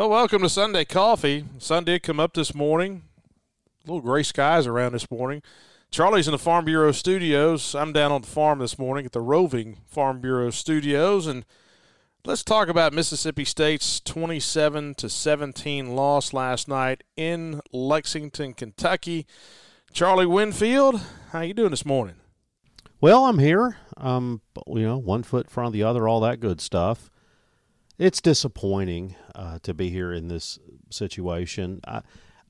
Well, welcome to Sunday Coffee. Sun did come up this morning. A little gray skies around this morning. Charlie's in the Farm Bureau studios. I'm down on the farm this morning at the Roving Farm Bureau studios, and let's talk about Mississippi State's 27 to 17 loss last night in Lexington, Kentucky. Charlie Winfield, how you doing this morning? Well, I'm here. Um, you know, one foot in front of the other, all that good stuff it's disappointing uh, to be here in this situation. I,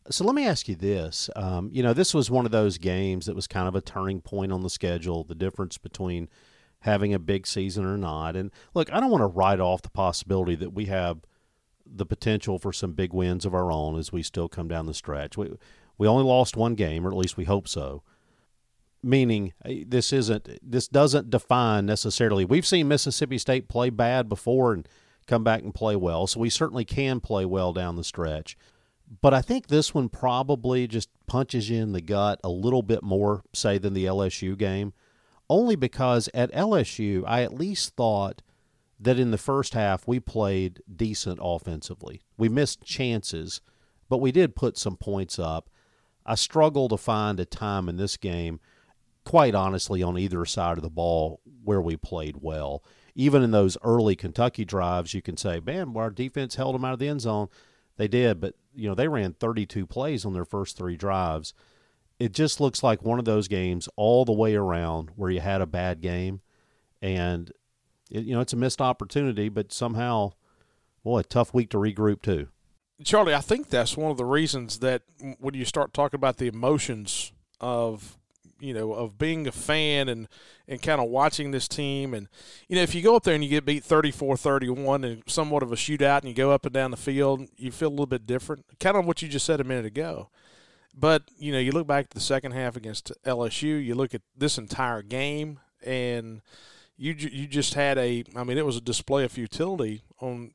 so let me ask you this. Um, you know, this was one of those games that was kind of a turning point on the schedule, the difference between having a big season or not. And look, I don't want to write off the possibility that we have the potential for some big wins of our own as we still come down the stretch. We, we only lost one game, or at least we hope so. Meaning, eh, this isn't, this doesn't define necessarily. We've seen Mississippi State play bad before, and come back and play well. So we certainly can play well down the stretch. But I think this one probably just punches you in the gut a little bit more, say, than the LSU game, only because at LSU, I at least thought that in the first half we played decent offensively. We missed chances, but we did put some points up. I struggle to find a time in this game, quite honestly, on either side of the ball where we played well even in those early Kentucky drives, you can say, man, our defense held them out of the end zone. They did, but you know they ran 32 plays on their first three drives. It just looks like one of those games all the way around where you had a bad game, and it, you know it's a missed opportunity. But somehow, boy, a tough week to regroup too. Charlie, I think that's one of the reasons that when you start talking about the emotions of you know of being a fan and and kind of watching this team. And you know if you go up there and you get beat 34-31 and somewhat of a shootout and you go up and down the field you feel a little bit different kind of what you just said a minute ago. But you know you look back to the second half against LSU you look at this entire game and you you just had a I mean it was a display of futility on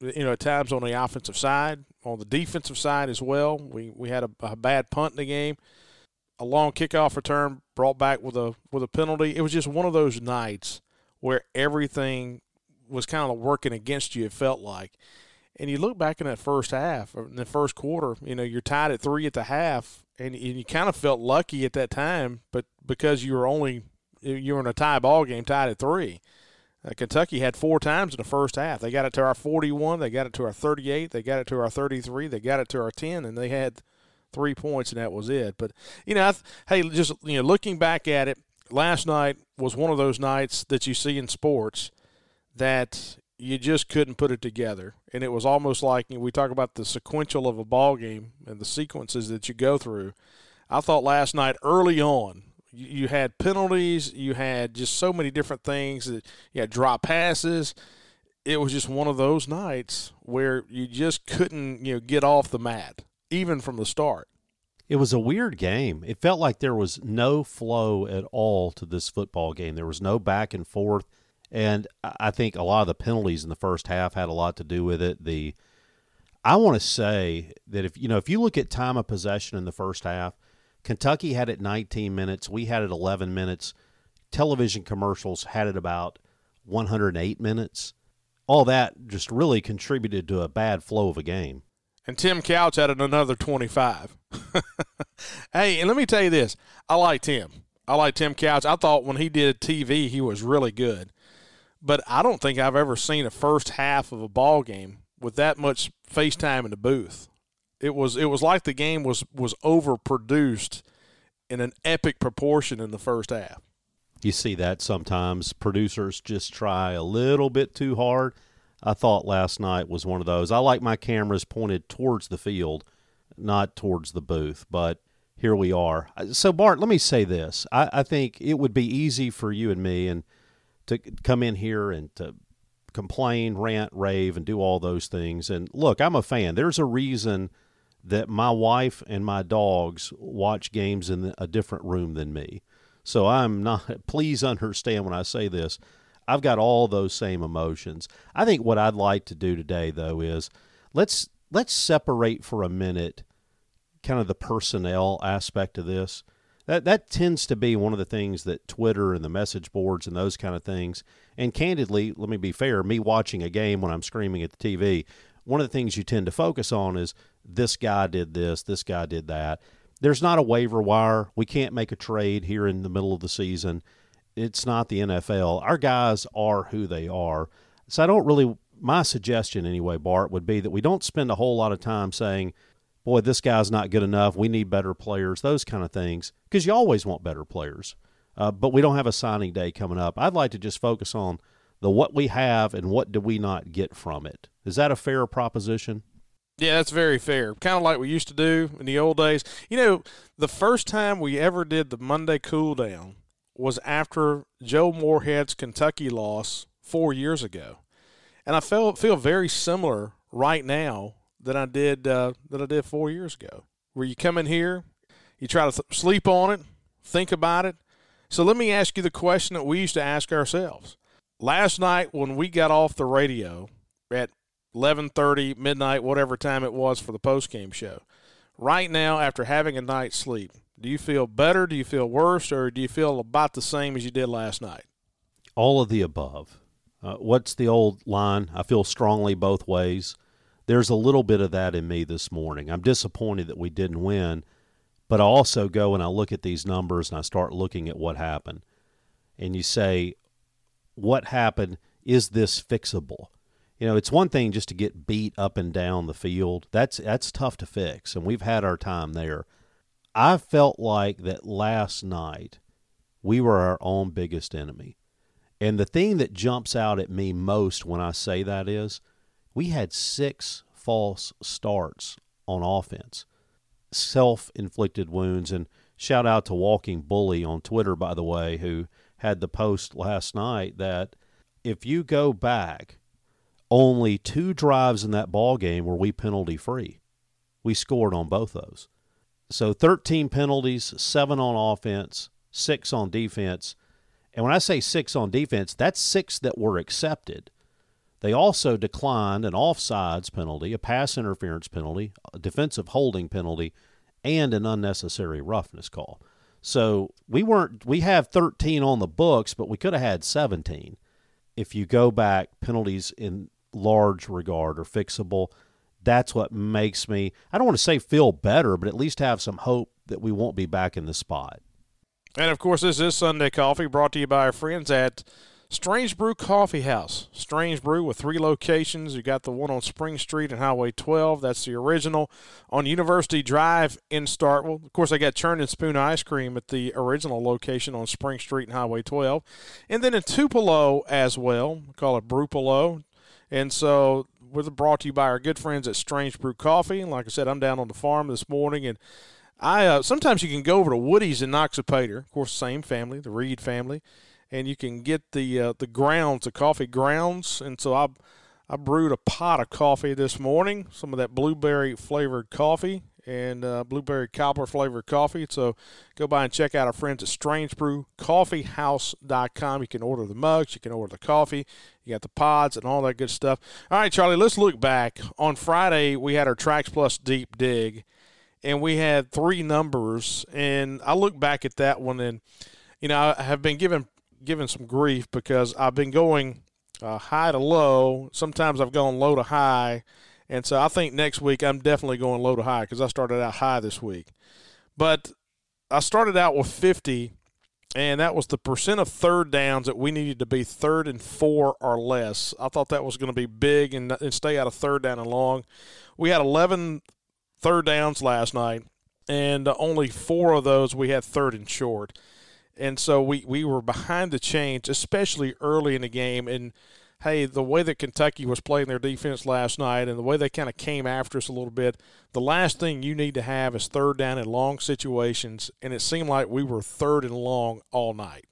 you know at times on the offensive side on the defensive side as well. We we had a, a bad punt in the game a long kickoff return brought back with a with a penalty. It was just one of those nights where everything was kind of working against you. It felt like, and you look back in that first half, in the first quarter, you know, you're tied at three at the half, and, and you kind of felt lucky at that time, but because you were only you were in a tie ball game, tied at three. Uh, Kentucky had four times in the first half. They got it to our 41, they got it to our 38, they got it to our 33, they got it to our 10, and they had three points, and that was it. But you know, hey, just you know, looking back at it, last night was one of those nights that you see in sports that you just couldn't put it together, and it was almost like you know, we talk about the sequential of a ball game and the sequences that you go through. I thought last night early on. You had penalties. You had just so many different things. That you had drop passes it was just one of those nights where you just couldn't you know get off the mat even from the start. It was a weird game. It felt like there was no flow at all to this football game. There was no back and forth. And I think a lot of the penalties in the first half had a lot to do with it. The I want to say that if you know if you look at time of possession in the first half, Kentucky had it 19 minutes, we had it 11 minutes. Television commercials had it about 108 minutes. All that just really contributed to a bad flow of a game and Tim Couch added another 25. hey, and let me tell you this. I like Tim. I like Tim Couch. I thought when he did TV, he was really good. But I don't think I've ever seen a first half of a ball game with that much FaceTime in the booth. It was it was like the game was was overproduced in an epic proportion in the first half. You see that sometimes producers just try a little bit too hard I thought last night was one of those. I like my cameras pointed towards the field, not towards the booth, but here we are. Uh, so, Bart, let me say this. I, I think it would be easy for you and me and to come in here and to complain, rant, rave, and do all those things. And look, I'm a fan. There's a reason that my wife and my dogs watch games in a different room than me. So I'm not, please understand when I say this, I've got all those same emotions. I think what I'd like to do today, though, is let's let's separate for a minute kind of the personnel aspect of this. That that tends to be one of the things that Twitter and the message boards and those kind of things. And candidly, let me be fair, me watching a game when I'm screaming at the TV, one of the things you tend to focus on is this guy did this, this guy did that. There's not a waiver wire. We can't make a trade here in the middle of the season. It's not the NFL. Our guys are who they are. So I don't really, my suggestion anyway, Bart, would be that we don't spend a whole lot of time saying, boy, this guy's not good enough. We need better players, those kind of things, because you always want better players. Uh, but we don't have a signing day coming up. I'd like to just focus on the what we have and what do we not get from it. Is that a fair proposition? Yeah, that's very fair. Kind of like we used to do in the old days. You know, the first time we ever did the Monday cool down was after Joe Moorhead's Kentucky loss four years ago, and I felt feel very similar right now than I did uh, that I did four years ago. Where you come in here, you try to th- sleep on it, think about it. So let me ask you the question that we used to ask ourselves last night when we got off the radio at 11:30 midnight whatever time it was for the post game show right now after having a night's sleep do you feel better? Do you feel worse? Or do you feel about the same as you did last night? All of the above. Uh, what's the old line? I feel strongly both ways. There's a little bit of that in me this morning. I'm disappointed that we didn't win but i also go and i look at these numbers and i start looking at what happened. And you say what happened? Is this fixable? You know, it's one thing just to get beat up and down the field. That's that's tough to fix, and we've had our time there. I felt like that last night we were our own biggest enemy. And the thing that jumps out at me most when I say that is we had six false starts on offense, self inflicted wounds. And shout out to Walking Bully on Twitter, by the way, who had the post last night that if you go back only two drives in that ball game were we penalty free. We scored on both those. So 13 penalties, seven on offense, six on defense. And when I say six on defense, that's six that were accepted. They also declined an offsides penalty, a pass interference penalty, a defensive holding penalty, and an unnecessary roughness call. So we weren't we have 13 on the books, but we could have had 17. If you go back penalties in large regard or fixable. That's what makes me, I don't want to say feel better, but at least have some hope that we won't be back in the spot. And of course, this is Sunday Coffee brought to you by our friends at Strange Brew Coffee House. Strange Brew with three locations. You got the one on Spring Street and Highway 12. That's the original. On University Drive in Starkville. Of course, I got Churn and Spoon Ice Cream at the original location on Spring Street and Highway 12. And then in Tupelo as well. We call it Brupelo. And so we're brought to you by our good friends at Strange Brew Coffee. And like I said, I'm down on the farm this morning, and I uh, sometimes you can go over to Woody's in Noxapater, of course, same family, the Reed family, and you can get the uh, the grounds, the coffee grounds. And so I I brewed a pot of coffee this morning, some of that blueberry flavored coffee, and uh, blueberry cobbler flavored coffee. So go by and check out our friends at StrangeBrewCoffeehouse.com. You can order the mugs, you can order the coffee, you got the pods and all that good stuff. All right, Charlie, let's look back. On Friday, we had our Tracks Plus Deep Dig, and we had three numbers. And I look back at that one, and you know I have been given given some grief because I've been going uh, high to low. Sometimes I've gone low to high and so I think next week I'm definitely going low to high because I started out high this week. But I started out with 50, and that was the percent of third downs that we needed to be third and four or less. I thought that was going to be big and, and stay out of third down and long. We had 11 third downs last night, and only four of those we had third and short. And so we, we were behind the chains, especially early in the game. And hey, the way that Kentucky was playing their defense last night and the way they kind of came after us a little bit, the last thing you need to have is third down in long situations. And it seemed like we were third and long all night.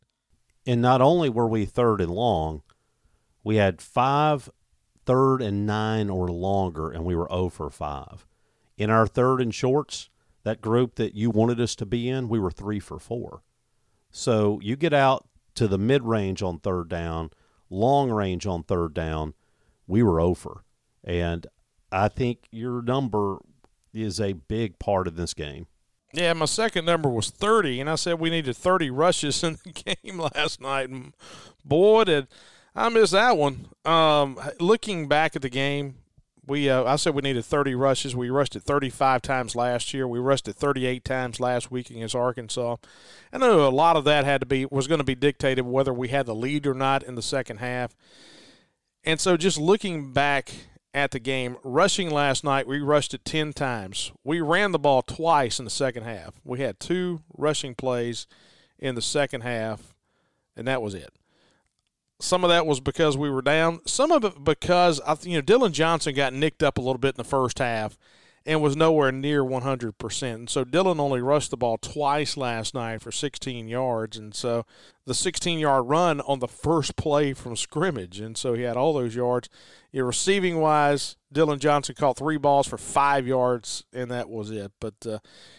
And not only were we third and long, We had five third and nine or longer, and we were 0 for 5. In our third and shorts, that group that you wanted us to be in, we were 3 for 4. So you get out to the mid range on third down, long range on third down, we were over. And I think your number is a big part of this game. Yeah, my second number was 30, and I said we needed 30 rushes in the game last night. And boy, did I miss that one. Um, looking back at the game, we uh, I said we needed 30 rushes. We rushed it 35 times last year. We rushed it 38 times last week against Arkansas. I know a lot of that had to be was going to be dictated whether we had the lead or not in the second half. And so just looking back at the game, rushing last night, we rushed it 10 times. We ran the ball twice in the second half. We had two rushing plays in the second half, and that was it. Some of that was because we were down. Some of it because I, you know Dillon Johnson got nicked up a little bit in the first half, and was nowhere near 100%. And so Dillon only rushed the ball twice last night for 16 yards. And so the 16 yard run on the first play from scrimmage. And so he had all those yards. Yeah, receiving wise, Dillon Johnson caught three balls for five yards, and that was it. But uh,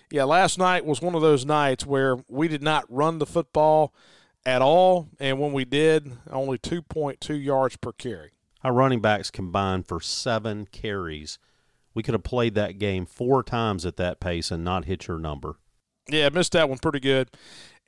yeah, last night was one of those nights where we did not run the football at all. And when we did, only 2.2 yards per carry. Our running backs combined for seven carries we could have played that game four times at that pace and not hit your number. Yeah, missed that one pretty good.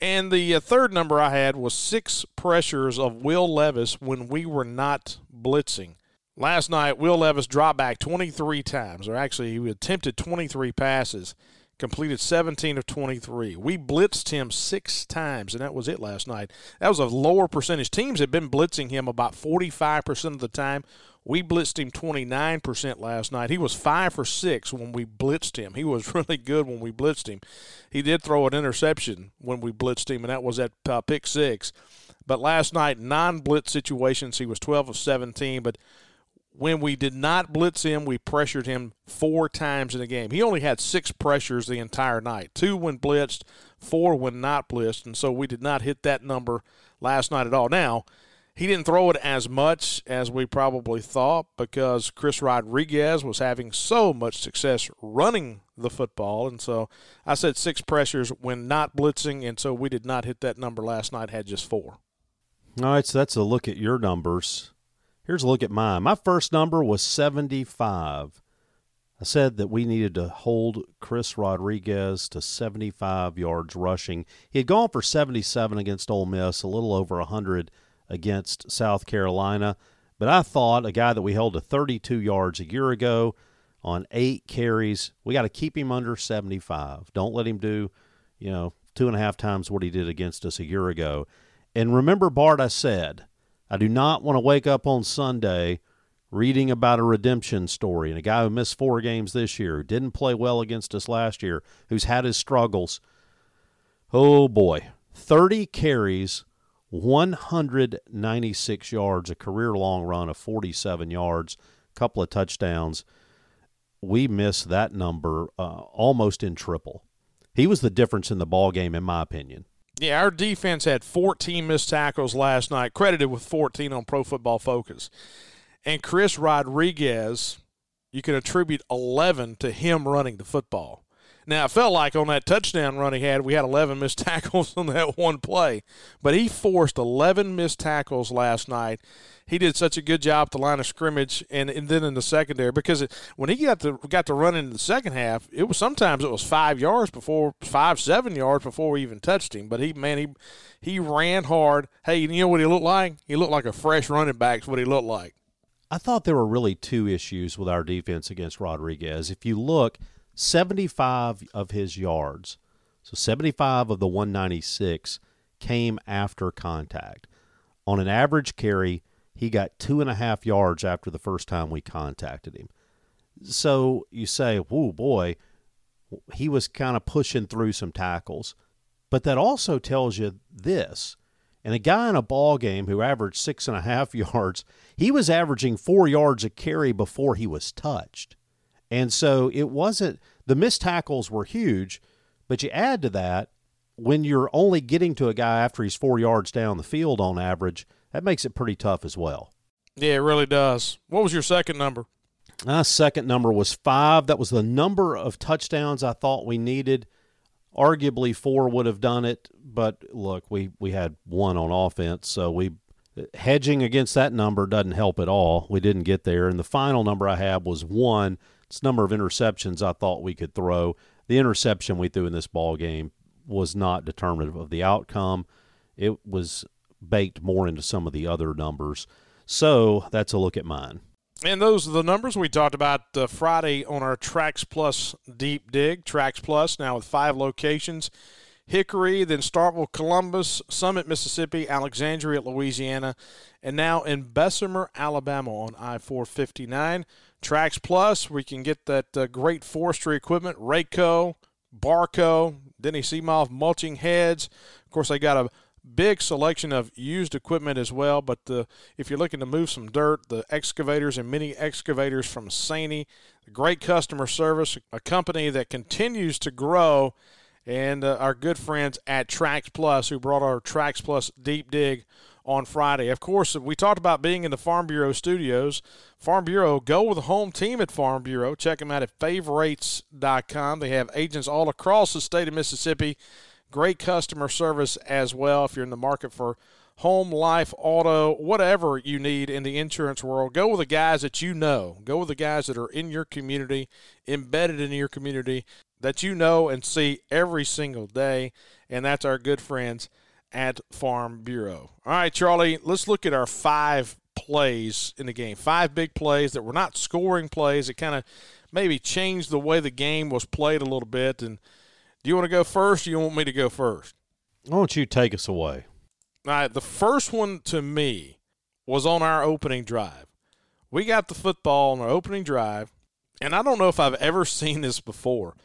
And the uh, third number I had was six pressures of Will Levis when we were not blitzing. Last night, Will Levis dropped back 23 times, or actually, he attempted 23 passes completed 17 of 23. We blitzed him six times, and that was it last night. That was a lower percentage. Teams had been blitzing him about 45% of the time. We blitzed him 29% last night. He was 5 for 6 when we blitzed him. He was really good when we blitzed him. He did throw an interception when we blitzed him, and that was at uh, pick 6. But last night, non blitz situations, he was 12 of 17. But when we did not blitz him, we pressured him four times in the game. He only had six pressures the entire night two when blitzed, four when not blitzed. And so we did not hit that number last night at all. Now, he didn't throw it as much as we probably thought because Chris Rodriguez was having so much success running the football. And so I said six pressures when not blitzing. And so we did not hit that number last night, had just four. All right, so that's a look at your numbers. Here's a look at mine. My first number was 75. I said that we needed to hold Chris Rodriguez to 75 yards rushing. He had gone for 77 against Ole Miss, a little over 100 against South Carolina. But I thought a guy that we held to 32 yards a year ago on eight carries, we got to keep him under 75. Don't let him do, you know, two and a half times what he did against us a year ago. And remember, Bart, I said I do not want to wake up on Sunday reading about a redemption story and a guy who missed four games this year, who didn't play well against us last year, who's had his struggles. Oh boy, 30 carries, 196 yards, a career long run of 47 yards, a couple of touchdowns. We missed that number uh, almost in triple. He was the difference in the ball game, in my opinion. Yeah, our defense had 14 missed tackles last night, credited with 14 on Pro Football Focus. And Chris Rodriguez, you can attribute 11 to him running the football. Now, it felt like on that touchdown run he had, we had 11 missed tackles on that one play. But he forced 11 missed tackles last night he did such a good job at the line of scrimmage and, and then in the secondary because it, when he got to got to run in the second half, it was sometimes it was five yards before five seven yards before we even touched him. But he man he he ran hard. Hey, you know what he looked like? He looked like a fresh running back. what he looked like. I thought there were really two issues with our defense against Rodriguez. If you look, 75 of his yards, so 75 of the 196 came after contact. On an average carry, he got two and a half yards after the first time we contacted him. So you say, whoa, boy, he was kind of pushing through some tackles. But that also tells you this. And a guy in a ball game who averaged six and a half yards, he was averaging four yards a carry before he was touched. And so it wasn't, the missed tackles were huge, but you add to that, when you're only getting to a guy after he's four yards down the field on average, that makes it pretty tough as well. Yeah, it really does. What was your second number? My second number was five. That was the number of touchdowns I thought we needed. Arguably, four would have done it, but look, we, we had one on offense, so we hedging against that number doesn't help at all. We didn't get there, and the final number I had was one. It's number of interceptions I thought we could throw. The interception we threw in this ball game was not determinative of the outcome. It was baked more into some of the other numbers. So that's a look at mine. And those are the numbers we talked about uh, Friday on our Tracks Plus deep dig. Tracks Plus now with five locations Hickory, then Starkville, Columbus, Summit, Mississippi, Alexandria, Louisiana, and now in Bessemer, Alabama on I 459. Tracks Plus, we can get that uh, great forestry equipment, Rayco, Barko, Denis Cimaf mulching heads. Of course, they got a big selection of used equipment as well. But the, if you're looking to move some dirt, the excavators and mini excavators from SANY, great customer service, a company that continues to grow, and uh, our good friends at Tracks Plus who brought our Tracks Plus deep dig on Friday. Of course, we talked about being in the Farm Bureau studios. Farm Bureau, go with the home team at Farm Bureau. Check them out at favorites.com. They have agents all across the state of Mississippi Great customer service as well. If you're in the market for home, life, auto, whatever you need in the insurance world, go with the guys that you know. Go with the guys that are in your community, embedded in your community, that you know and see every single day. And that's our good friends at Farm Bureau. All right, Charlie, let's look at our five plays in the game. Five big plays that were not scoring plays. It kind of maybe changed the way the game was played a little bit. And do you want to go first or you want me to go first? Why don't you take us away? All right, the first one to me was on our opening drive. We got the football on our opening drive, and I don't know if I've ever seen this before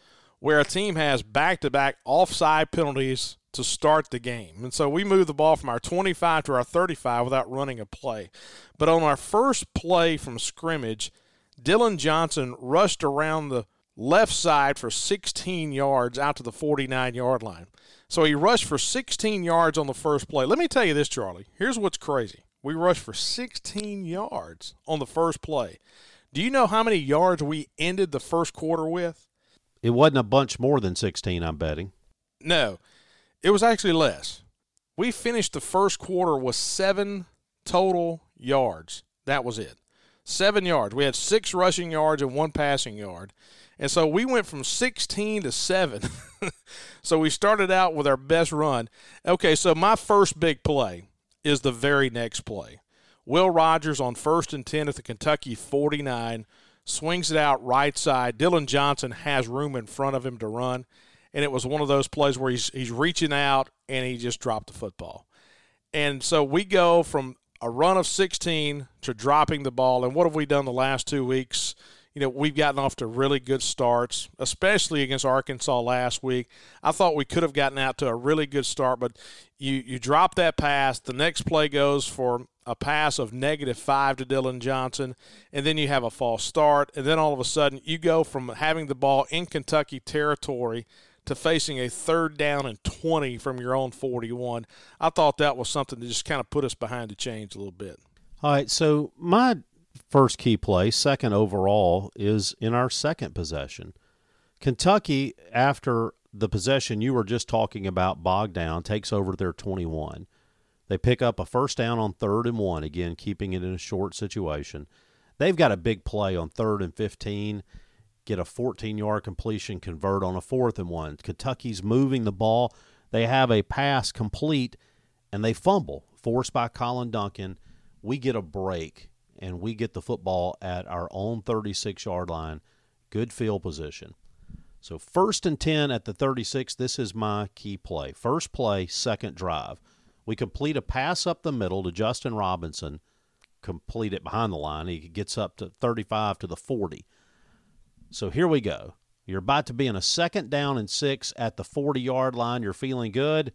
where a team has back to back offside penalties to start the game. And so we moved the ball from our 25 to our 35 without running a play. But on our first play from scrimmage, Dillon Johnson rushed around the left side for 16 yards out to the 49 yard line. So he rushed for 16 yards on the first play. Let me tell you this, Charlie. Here's what's crazy. We rushed for 16 yards on the first play. Do you know how many yards we ended the first quarter with? It wasn't a bunch more than 16, I'm betting. No, it was actually less. We finished the first quarter with seven total yards. That was it. Seven yards. We had six rushing yards and one passing yard. And so we went from 16 to 7. so we started out with our best run. Okay, so my first big play is the very next play. Will Rogers on first and 10 at the Kentucky 49 swings it out right side. Dillon Johnson has room in front of him to run. And it was one of those plays where he's, he's reaching out and he just dropped the football. And so we go from a run of 16 to dropping the ball. And what have we done the last two weeks? you know, we've gotten off to really good starts, especially against Arkansas last week. I thought we could have gotten out to a really good start, but you, you drop that pass. The next play goes for a pass of negative five to Dillon Johnson, and then you have a false start. And then all of a sudden, you go from having the ball in Kentucky territory to facing a third down and 20 from your own 41. I thought that was something that just kind of put us behind the chains a little bit. All right, so my first key play, second overall, is in our second possession. Kentucky, after the possession you were just talking about, bogged down, takes over their 21. They pick up a first down on third and one, again, keeping it in a short situation. They've got a big play on third and 15, get a 14 yard completion, convert on a fourth and one. Kentucky's moving the ball. They have a pass complete, and they fumble, forced by Colin Duncan. We get a break and we get the football at our own 36 yard line. Good field position. So, first and 10 at the 36, this is my key play. First play, second drive. We complete a pass up the middle to Justin Robinson, complete it behind the line. He gets up to 35 to the 40. So, here we go. You're about to be in a second down and six at the 40 yard line. You're feeling good,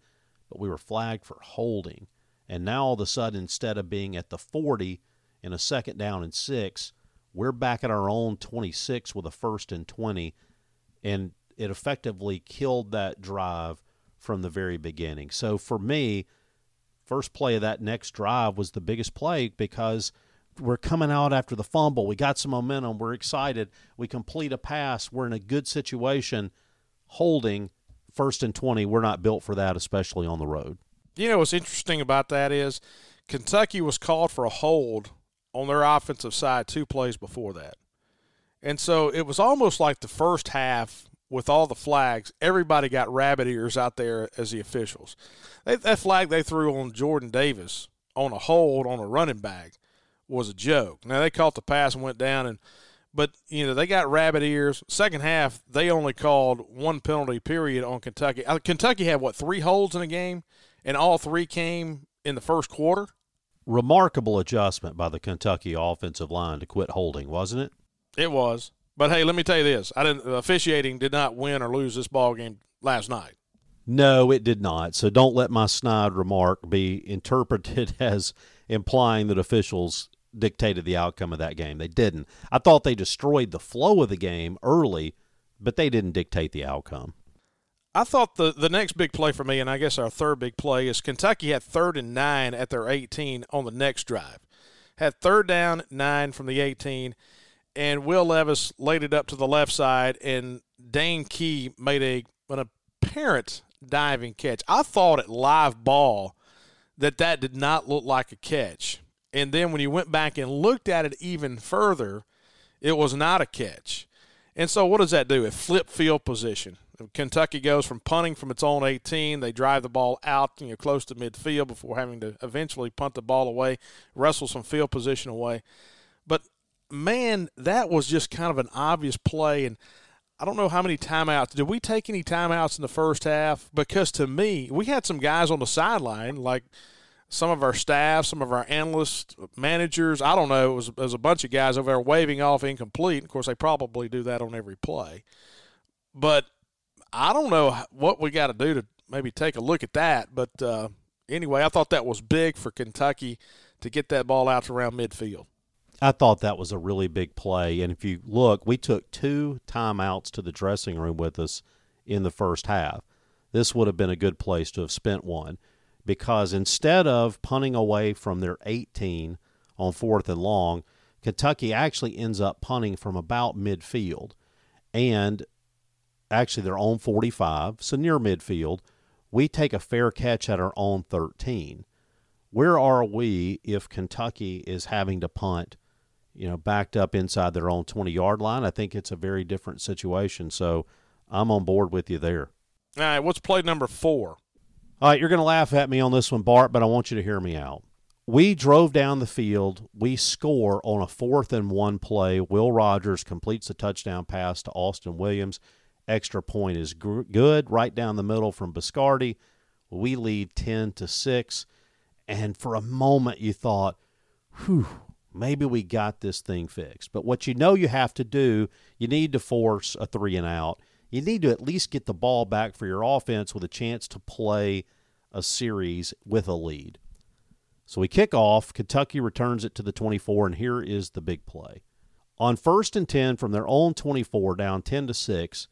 but we were flagged for holding. And now all of a sudden, instead of being at the 40, in a second down and six. We're back at our own 26 with a first and 20, and it effectively killed that drive from the very beginning. So for me, first play of that next drive was the biggest play because we're coming out after the fumble. We got some momentum. We're excited. We complete a pass. We're in a good situation. Holding first and 20, we're not built for that, especially on the road. You know what's interesting about that is Kentucky was called for a hold on their offensive side two plays before that. And so it was almost like the first half with all the flags, everybody got rabbit ears out there as the officials. They, that flag they threw on Jordan Davis on a hold on a running back was a joke. Now they caught the pass and went down and but you know they got rabbit ears. Second half they only called one penalty period on Kentucky. Uh, Kentucky had what three holds in a game, and all three came in the first quarter. Remarkable adjustment by the Kentucky offensive line to quit holding, wasn't it? It was. But hey, let me tell you this: I didn't. Officiating did not win or lose this ball game last night. No, it did not. So don't let my snide remark be interpreted as implying that officials dictated the outcome of that game. They didn't. I thought they destroyed the flow of the game early, but they didn't dictate the outcome. I thought the the next big play for me, and I guess our third big play is Kentucky had third and nine at their 18 on the next drive. Had third down nine from the 18, and Will Levis laid it up to the left side, and Dane Key made a an apparent diving catch. I thought at live ball that that did not look like a catch. And then when you went back and looked at it even further, it was not a catch. And so what does that do? It flip field position. Kentucky goes from punting from its own 18. They drive the ball out, you know, close to midfield before having to eventually punt the ball away, wrestle some field position away. But man, that was just kind of an obvious play. And I don't know how many timeouts. Did we take any timeouts in the first half? Because to me, we had some guys on the sideline like – some of our staff, some of our analysts, managers. I don't know. It was, it was a bunch of guys over there waving off incomplete. Of course, they probably do that on every play. But I don't know what we got to do to maybe take a look at that. But uh, anyway, I thought that was big for Kentucky to get that ball out to around midfield. I thought that was a really big play. And if you look, we took two timeouts to the dressing room with us in the first half. This would have been a good place to have spent one because instead of punting away from their 18 on fourth and long, Kentucky actually ends up punting from about midfield and actually their own 45, so near midfield. We take a fair catch at our own 13. Where are we if Kentucky is having to punt, you know, backed up inside their own 20 yard line? I think it's a very different situation. So I'm on board with you there. All right, what's play number four? All right, you're going to laugh at me on this one, Bart, but I want you to hear me out. We drove down the field. We score on a fourth and one play. Will Rogers completes a touchdown pass to Austin Williams. Extra point is good right down the middle from Biscardi. We lead 10 to 6. And for a moment, you thought, whew, maybe we got this thing fixed. But what you know you have to do, you need to force a three and out you need to at least get the ball back for your offense with a chance to play a series with a lead. So we kick off. Kentucky returns it to the 24, and here is the big play. On first and 10 from their own 24, down 10 to 6,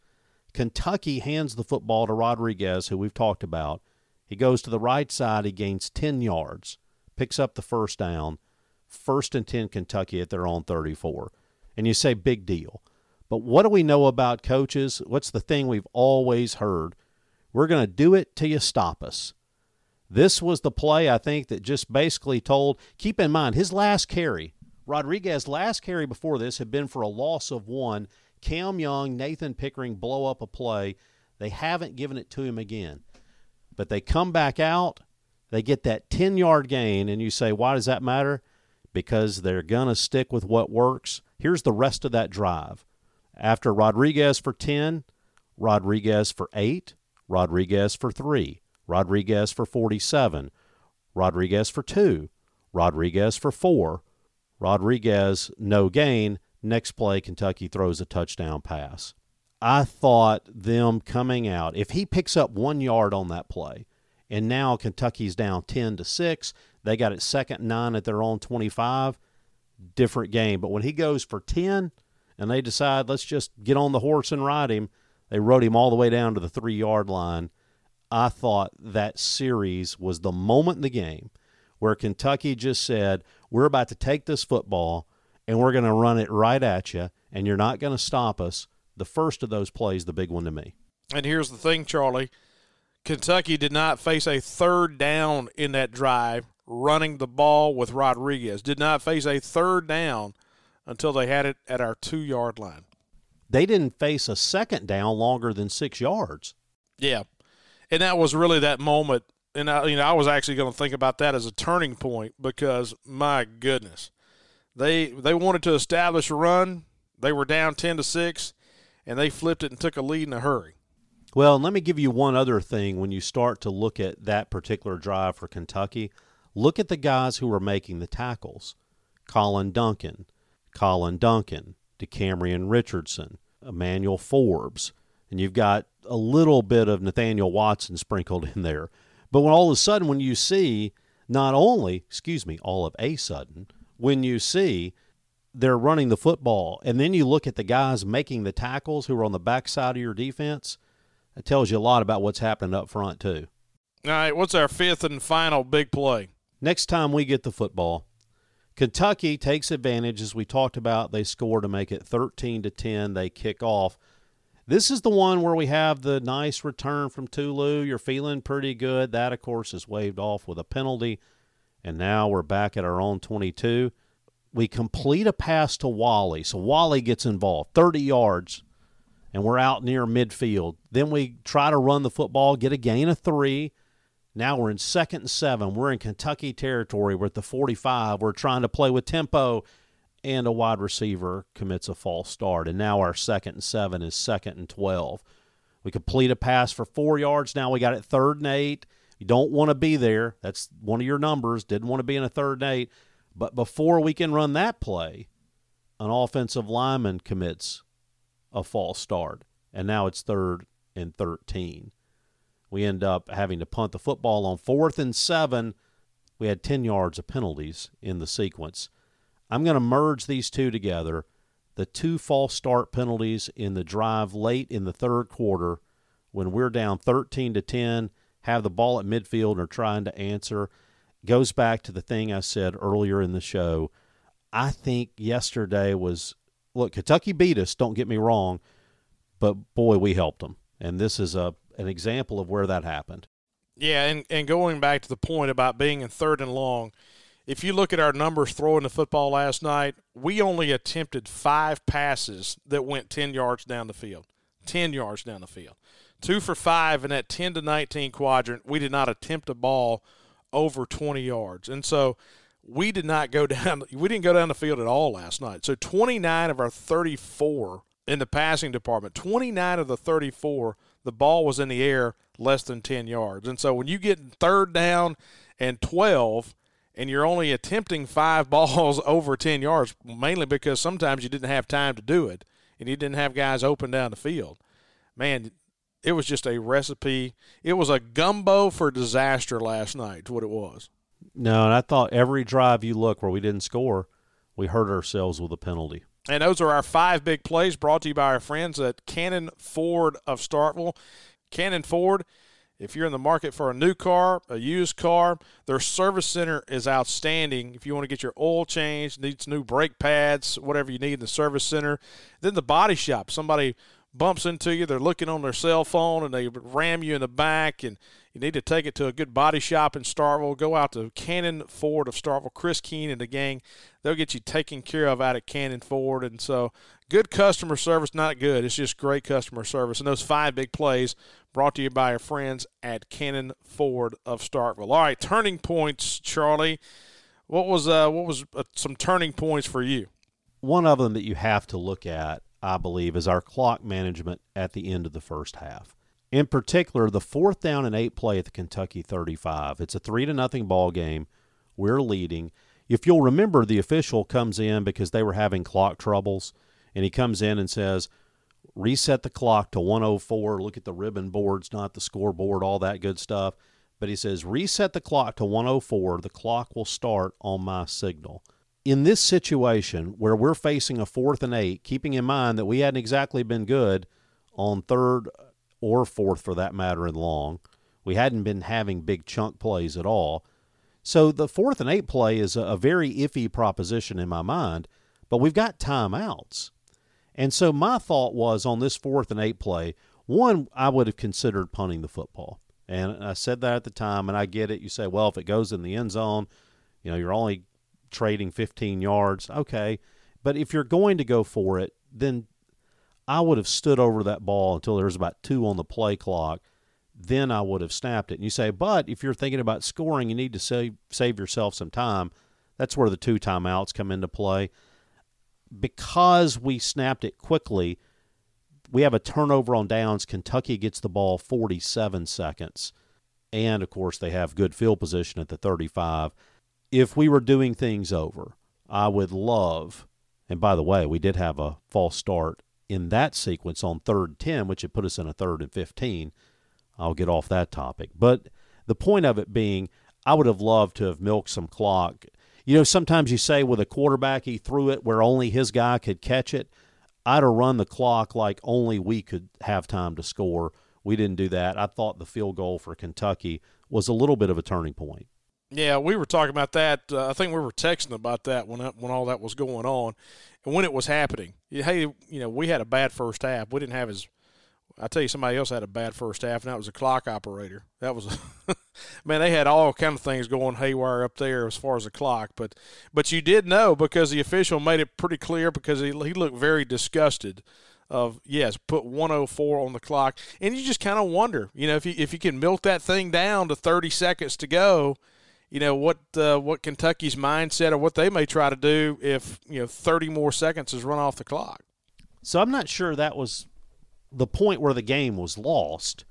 Kentucky hands the football to Rodriguez, who we've talked about. He goes to the right side. He gains 10 yards, picks up the first down. First and 10, Kentucky at their own 34. And you say, big deal. But what do we know about coaches? What's the thing we've always heard? We're going to do it till you stop us. This was the play, I think, that just basically told keep in mind, his last carry, Rodriguez's last carry before this had been for a loss of one. Cam Young, Nathan Pickering blow up a play. They haven't given it to him again. But they come back out, they get that 10 yard gain, and you say, why does that matter? Because they're going to stick with what works. Here's the rest of that drive after Rodriguez for 10, Rodriguez for 8, Rodriguez for 3, Rodriguez for 47, Rodriguez for 2, Rodriguez for 4, Rodriguez no gain. Next play, Kentucky throws a touchdown pass. I thought them coming out, if he picks up one yard on that play, and now Kentucky's down 10 to 6, they got it second nine at their own 25, different game. But when he goes for 10, and they decide let's just get on the horse and ride him. They rode him all the way down to the three yard line. I thought that series was the moment in the game where Kentucky just said, we're about to take this football and we're going to run it right at you, and you're not going to stop us. The first of those plays, the big one to me. And here's the thing, Charlie. Kentucky did not face a third down in that drive running the ball with Rodriguez. Did not face a third down until they had it at our two yard line. They didn't face a second down longer than six yards. Yeah. And that was really that moment. And I, you know, I was actually going to think about that as a turning point because my goodness, they they wanted to establish a run. They were down ten to six, and they flipped it and took a lead in a hurry. Well, let me give you one other thing when you start to look at that particular drive for Kentucky. Look at the guys who were making the tackles Colin Duncan, Colin Duncan, DeCamerion Richardson, Emmanuel Forbes, and you've got a little bit of Nathaniel Watson sprinkled in there. But when all of a sudden, when you see not only, excuse me, all of a sudden, when you see they're running the football, and then you look at the guys making the tackles who are on the backside of your defense, it tells you a lot about what's happening up front, too. All right, what's our fifth and final big play? Next time we get the football, Kentucky takes advantage, as we talked about. They score to make it 13 to 10. They kick off. This is the one where we have the nice return from Tulu. You're feeling pretty good. That, of course, is waved off with a penalty. And now we're back at our own 22. We complete a pass to Walley. So Walley gets involved, 30 yards, and we're out near midfield. Then we try to run the football, get a gain of three. Now we're in second and seven. We're in Kentucky territory. We're at the 45. We're trying to play with tempo and a wide receiver commits a false start. And now our second and seven is second and 12. We complete a pass for four yards. Now we got it third and eight. You don't want to be there. That's one of your numbers. Didn't want to be in a third and eight. But before we can run that play, an offensive lineman commits a false start. And now it's third and 13. We end up having to punt the football on fourth and seven. We had 10 yards of penalties in the sequence. I'm going to merge these two together. The two false start penalties in the drive late in the third quarter when we're down 13 to 10, have the ball at midfield and are trying to answer goes back to the thing I said earlier in the show. I think yesterday was look, Kentucky beat us, don't get me wrong, but boy, we helped them. And this is a an example of where that happened. Yeah, and, and going back to the point about being in third and long, if you look at our numbers throwing the football last night, we only attempted five passes that went 10 yards down the field. 10 yards down the field. Two for five in that 10 to 19 quadrant. We did not attempt a ball over 20 yards. And so we did not go down, we didn't go down the field at all last night. So 29 of our 34 in the passing department, 29 of the 34, the ball was in the air less than 10 yards. And so when you get third down and 12, and you're only attempting five balls over 10 yards, mainly because sometimes you didn't have time to do it and you didn't have guys open down the field. Man, it was just a recipe. It was a gumbo for disaster last night, what it was. No, and I thought every drive you look where we didn't score, we hurt ourselves with a penalty. And those are our five big plays brought to you by our friends at Cannon Ford of Starkville. Cannon Ford if you're in the market for a new car, a used car, their service center is outstanding. If you want to get your oil changed, needs new brake pads, whatever you need in the service center, then the body shop. Somebody bumps into you, they're looking on their cell phone and they ram you in the back and you need to take it to a good body shop in Starkville. Go out to Cannon Ford of Starkville. Chris Keene and the gang, they'll get you taken care of out at Cannon Ford. And so, good customer service, not good. It's just great customer service. And those five big plays brought to you by our friends at Cannon Ford of Starkville. All right, turning points, Charlie. What was uh, what was uh, some turning points for you? One of them that you have to look at, I believe, is our clock management at the end of the first half. In particular, the fourth down and eight play at the Kentucky 35. It's a three to nothing ball game. We're leading. If you'll remember, the official comes in because they were having clock troubles, and he comes in and says, reset the clock to 104, look at the ribbon boards, not the scoreboard, all that good stuff. But he says, reset the clock to 104, the clock will start on my signal. In this situation where we're facing a fourth and eight, keeping in mind that we hadn't exactly been good on third or fourth for that matter in long, we hadn't been having big chunk plays at all. So the fourth and eight play is a, a very iffy proposition in my mind, but we've got timeouts. And so my thought was on this fourth and eight play, one, I would have considered punting the football. And I said that at the time, and I get it. You say, well, if it goes in the end zone, you know, you're only trading 15 yards. Okay. But if you're going to go for it, then I would have stood over that ball until there was about two on the play clock. Then I would have snapped it. And you say, but if you're thinking about scoring, you need to save save yourself some time. That's where the two timeouts come into play. Because we snapped it quickly, we have a turnover on downs. Kentucky gets the ball 47 seconds. And of course, they have good field position at the 35. If we were doing things over, I would love, and by the way, we did have a false start in that sequence on third 10, which had put us in a third and 15. I'll get off that topic. But the point of it being, I would have loved to have milked some clock. You know, sometimes you say with a quarterback, he threw it where only his guy could catch it. I'd have run the clock like only we could have time to score. We didn't do that. I thought the field goal for Kentucky was a little bit of a turning point. Yeah, we were talking about that. Uh, I think we were texting about that when when all that was going on, and when it was happening. Hey, you know, we had a bad first half. We didn't have as. I tell you, somebody else had a bad first half, and that was a clock operator. That was, a, man, they had all kind of things going haywire up there as far as the clock. But, but you did know because the official made it pretty clear because he he looked very disgusted of yes, put 104 on the clock, and you just kind of wonder, you know, if you if you can milk that thing down to 30 seconds to go you know what uh, what Kentucky's mindset or what they may try to do if you know 30 more seconds is run off the clock. So I'm not sure that was the point where the game was lost,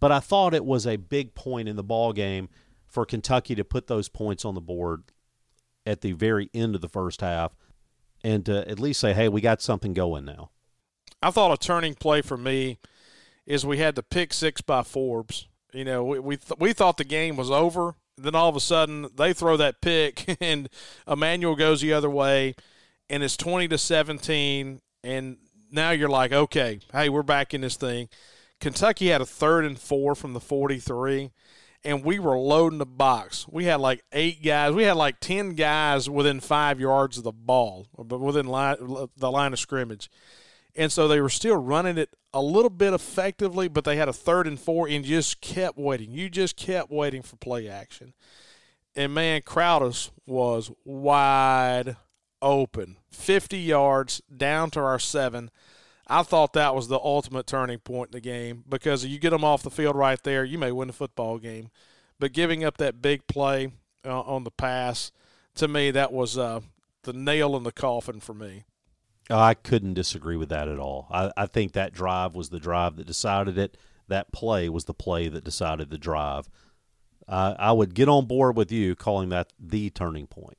but I thought it was a big point in the ball game for Kentucky to put those points on the board at the very end of the first half and to at least say, "Hey, we got something going now." I thought a turning play for me is we had the pick six by Forbes. You know, we we, th- we thought the game was over then all of a sudden they throw that pick and Emmanuel goes the other way and it's 20 to 17 and now you're like okay hey we're back in this thing. Kentucky had a third and 4 from the 43 and we were loading the box. We had like 8 guys. We had like 10 guys within 5 yards of the ball but within the line of scrimmage and so they were still running it a little bit effectively, but they had a third and four and just kept waiting. You just kept waiting for play action. And man, Crowders was wide open. 50 yards down to our seven. I thought that was the ultimate turning point in the game because you get them off the field right there, you may win the football game. But giving up that big play uh, on the pass, to me, that was uh, the nail in the coffin for me. Oh, I couldn't disagree with that at all. I, I think that drive was the drive that decided it. That play was the play that decided the drive. Uh, I would get on board with you calling that the turning point.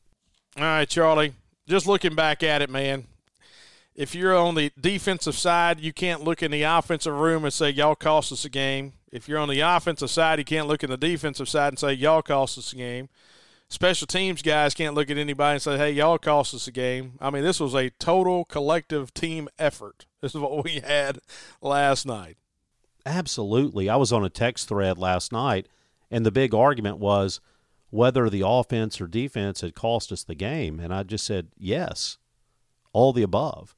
All right, Charlie. Just looking back at it, man. If you're on the defensive side, you can't look in the offensive room and say y'all cost us a game. If you're on the offensive side, you can't look in the defensive side and say y'all cost us a game special teams guys can't look at anybody and say, hey, y'all cost us a game. I mean, this was a total collective team effort. This is what we had last night. Absolutely. I was on a text thread last night, and the big argument was whether the offense or defense had cost us the game. And I just said, yes, all the above.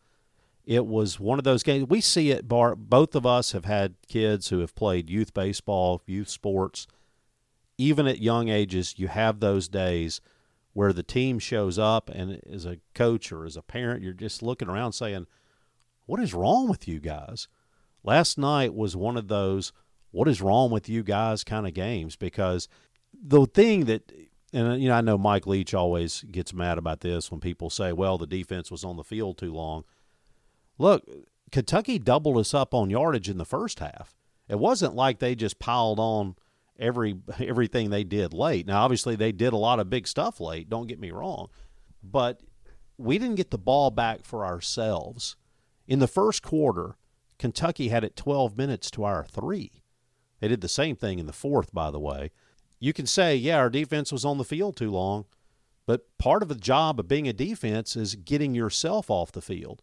It was one of those games. We see it, Bart. Both of us have had kids who have played youth baseball, youth sports – even at young ages, you have those days where the team shows up, and as a coach or as a parent, you're just looking around saying, What is wrong with you guys? Last night was one of those, What is wrong with you guys kind of games because the thing that and you know I know Mike Leach always gets mad about this when people say, "Well, the defense was on the field too long." Look, Kentucky doubled us up on yardage in the first half. It wasn't like they just piled on every everything they did late. Now, obviously, they did a lot of big stuff late. Don't get me wrong, but we didn't get the ball back for ourselves in the first quarter. Kentucky had it 12 minutes to our three. They did the same thing in the fourth, by the way. You can say, yeah, our defense was on the field too long, but part of the job of being a defense is getting yourself off the field.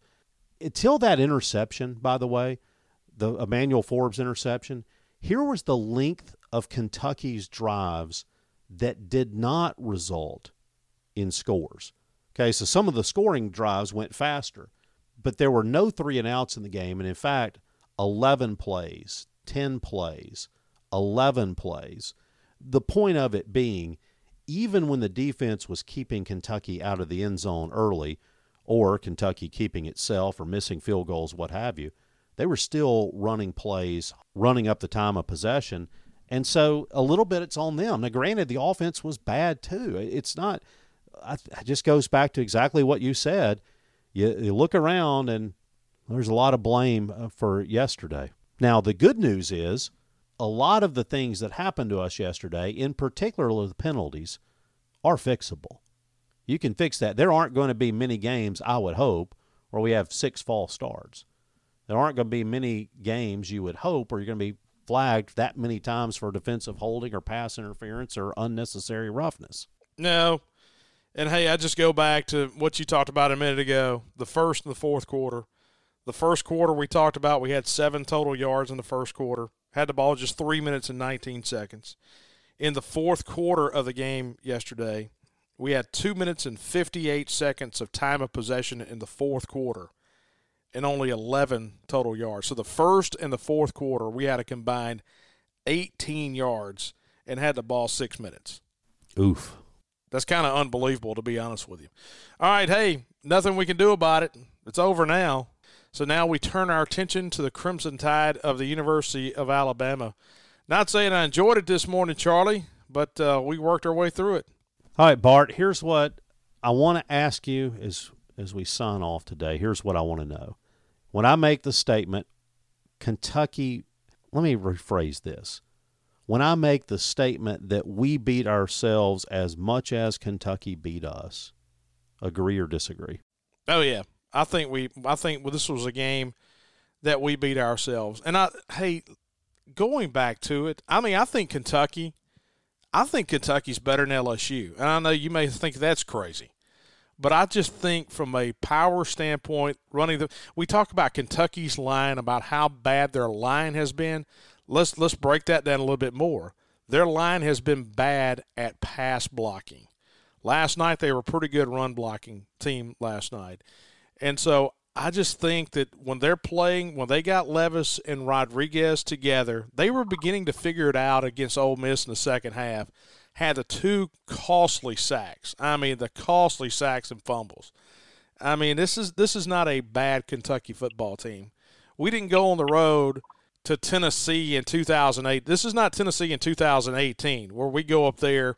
Until that interception, by the way, the Emmanuel Forbes interception, here was the length of Kentucky's drives that did not result in scores. Okay, so some of the scoring drives went faster, but there were no three and outs in the game. And in fact, 11 plays, 10 plays, 11 plays. The point of it being, even when the defense was keeping Kentucky out of the end zone early, or Kentucky keeping itself or missing field goals, what have you, they were still running plays, running up the time of possession. And so a little bit it's on them. Now, granted, the offense was bad too. It's not, it just goes back to exactly what you said. You, you look around and there's a lot of blame uh, for yesterday. Now, the good news is a lot of the things that happened to us yesterday, in particular the penalties, are fixable. You can fix that. There aren't going to be many games, I would hope, where we have six false starts. There aren't going to be many games, you would hope, where you're going to be flagged that many times for defensive holding or pass interference or unnecessary roughness. No. And hey, I just go back to what you talked about a minute ago the first and the fourth quarter. The first quarter we talked about, we had seven total yards in the first quarter, had the ball just three minutes and 19 seconds. In the fourth quarter of the game yesterday, we had two minutes and 58 seconds of time of possession in the fourth quarter and only 11 total yards. So the first and the fourth quarter, we had a combined 18 yards and had the ball six minutes. Oof. That's kind of unbelievable, to be honest with you. All right, hey, nothing we can do about it. It's over now. So now we turn our attention to the Crimson Tide of the University of Alabama. Not saying I enjoyed it this morning, Charlie, but uh, we worked our way through it. All right, Bart, here's what I want to ask you as, as we sign off today. Here's what I want to know. When I make the statement, Kentucky, let me rephrase this. When I make the statement that we beat ourselves as much as Kentucky beat us, agree or disagree? Oh yeah, I think we. I think well, this was a game that we beat ourselves. And I, hey, going back to it, I mean, I think Kentucky. I think Kentucky's better than LSU, and I know you may think that's crazy, but I just think from a power standpoint, running the. We talk about Kentucky's line about how bad their line has been. Let's let's break that down a little bit more. Their line has been bad at pass blocking. Last night they were a pretty good run blocking team last night. And so I just think that when they're playing, when they got Levis and Rodriguez together, they were beginning to figure it out against Ole Miss in the second half. Had the two costly sacks. I mean, the costly sacks and fumbles. I mean, this is this is not a bad Kentucky football team. We didn't go on the road to Tennessee in 2008. This is not Tennessee in 2018 where we go up there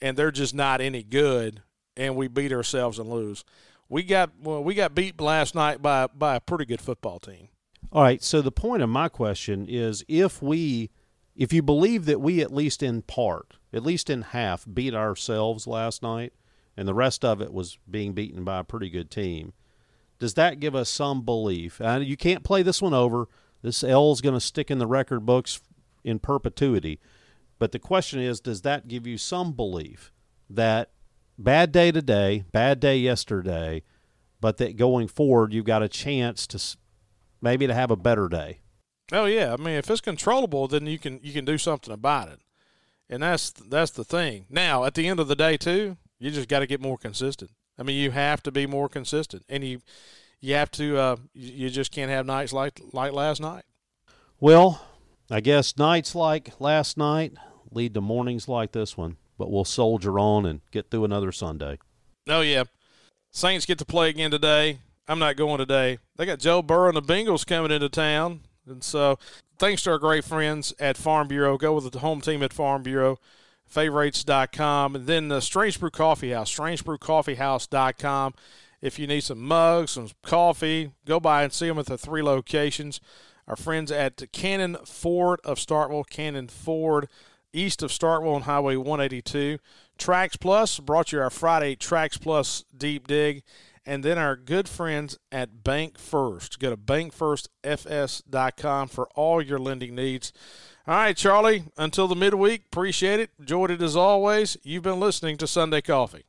and they're just not any good and we beat ourselves and lose we got well, we got beat last night by by a pretty good football team. All right. So the point of my question is, if we, if you believe that we at least in part, at least in half, beat ourselves last night, and the rest of it was being beaten by a pretty good team, does that give us some belief? And you can't play this one over. This L is going to stick in the record books in perpetuity. But the question is, does that give you some belief that bad day today, bad day yesterday, but that going forward you've got a chance to maybe to have a better day. Oh yeah, I mean if it's controllable, then you can you can do something about it, and that's that's the thing. Now at the end of the day too, you just got to get more consistent. I mean you have to be more consistent, and you you have to uh, you just can't have nights like like last night. Well, I guess nights like last night lead to mornings like this one but we'll soldier on and get through another Sunday. Oh yeah, Saints get to play again today. I'm not going today. They got Joe Burrow and the Bengals coming into town, and so thanks to our great friends at Farm Bureau. Go with the home team at Farm Bureau. Favorites.com and then the Strange Brew Coffee House, strangebrewcoffeehouse.com. If you need some mugs, some coffee, go by and see them at the three locations. Our friends at Cannon Ford of Starkville, Cannon Ford east of Starkville on Highway 182. Tracks Plus brought you our Friday Tracks Plus deep dig. And then our good friends at Bank First. Go to bankfirstfs.com for all your lending needs. All right, Charlie, until the midweek, appreciate it. Enjoyed it as always. You've been listening to Sunday Coffee.